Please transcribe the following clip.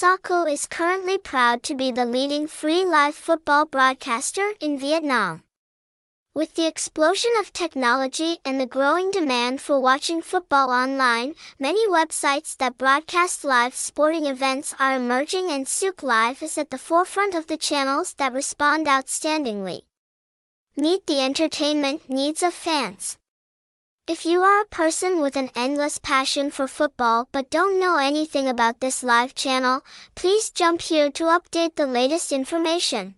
SaoKe is currently proud to be the leading free live football broadcaster in Vietnam. With the explosion of technology and the growing demand for watching football online, many websites that broadcast live sporting events are emerging and SaoKe Live is at the forefront of the channels that respond outstandingly. Meet the entertainment needs of fans. If you are a person with an endless passion for football but don't know anything about this live channel, please jump here to update the latest information.